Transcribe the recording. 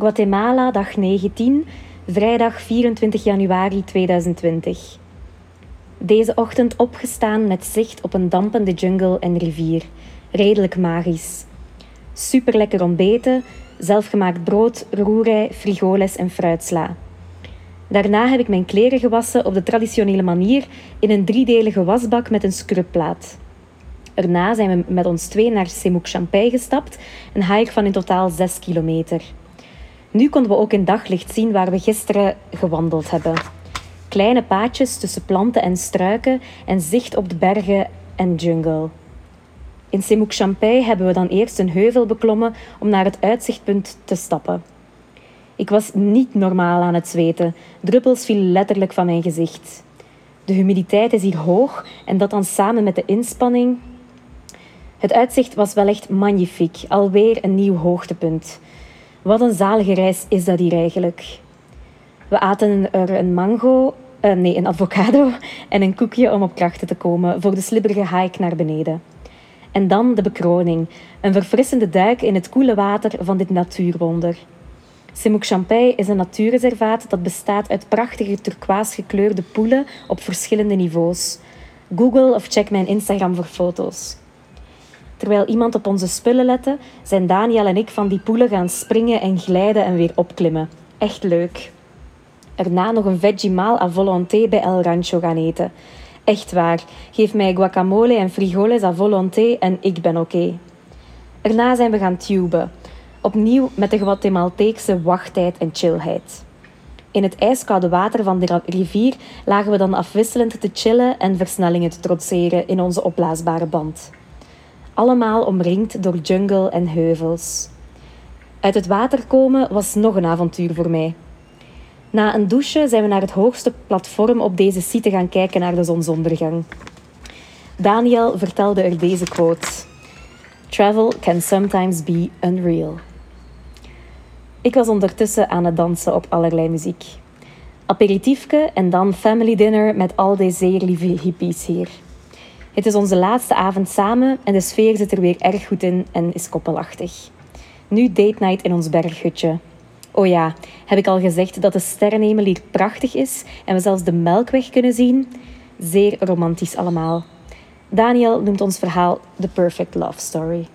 Guatemala, dag 19, vrijdag 24 januari 2020. Deze ochtend opgestaan met zicht op een dampende jungle en rivier. Redelijk magisch. Super lekker ontbeten, zelfgemaakt brood, roerij, frigoles en fruitsla. Daarna heb ik mijn kleren gewassen op de traditionele manier in een driedelige wasbak met een scrubplaat. Erna zijn we met ons twee naar Semouk Champagne gestapt, een hike van in totaal 6 kilometer. Nu konden we ook in daglicht zien waar we gisteren gewandeld hebben. Kleine paadjes tussen planten en struiken en zicht op de bergen en jungle. In Semouk Champagne hebben we dan eerst een heuvel beklommen om naar het uitzichtpunt te stappen. Ik was niet normaal aan het zweten. Druppels vielen letterlijk van mijn gezicht. De humiditeit is hier hoog en dat dan samen met de inspanning. Het uitzicht was wel echt magnifiek, alweer een nieuw hoogtepunt. Wat een zalige reis is dat hier eigenlijk. We aten er een mango, uh, nee, een avocado en een koekje om op krachten te komen voor de slibberige hike naar beneden. En dan de bekroning, een verfrissende duik in het koele water van dit natuurwonder. Semouk Champagne is een natuurreservaat dat bestaat uit prachtige turquoise gekleurde poelen op verschillende niveaus. Google of check mijn Instagram voor foto's. Terwijl iemand op onze spullen lette, zijn Daniel en ik van die poelen gaan springen en glijden en weer opklimmen. Echt leuk. Erna nog een Vegemale à volonté bij El Rancho gaan eten. Echt waar, geef mij guacamole en frijoles à volonté en ik ben oké. Erna zijn we gaan tuben. Opnieuw met de Guatemalteekse wachttijd en chillheid. In het ijskoude water van de rivier lagen we dan afwisselend te chillen en versnellingen te trotseren in onze opblaasbare band. Allemaal omringd door jungle en heuvels. Uit het water komen was nog een avontuur voor mij. Na een douche zijn we naar het hoogste platform op deze site gaan kijken naar de zonsondergang. Daniel vertelde er deze quote: Travel can sometimes be unreal. Ik was ondertussen aan het dansen op allerlei muziek. Aperitiefke en dan family dinner met al deze zeer lieve hippies hier. Het is onze laatste avond samen en de sfeer zit er weer erg goed in en is koppelachtig. Nu date night in ons berghutje. Oh ja, heb ik al gezegd dat de sterrenhemel hier prachtig is en we zelfs de melkweg kunnen zien? Zeer romantisch allemaal. Daniel noemt ons verhaal The Perfect Love Story.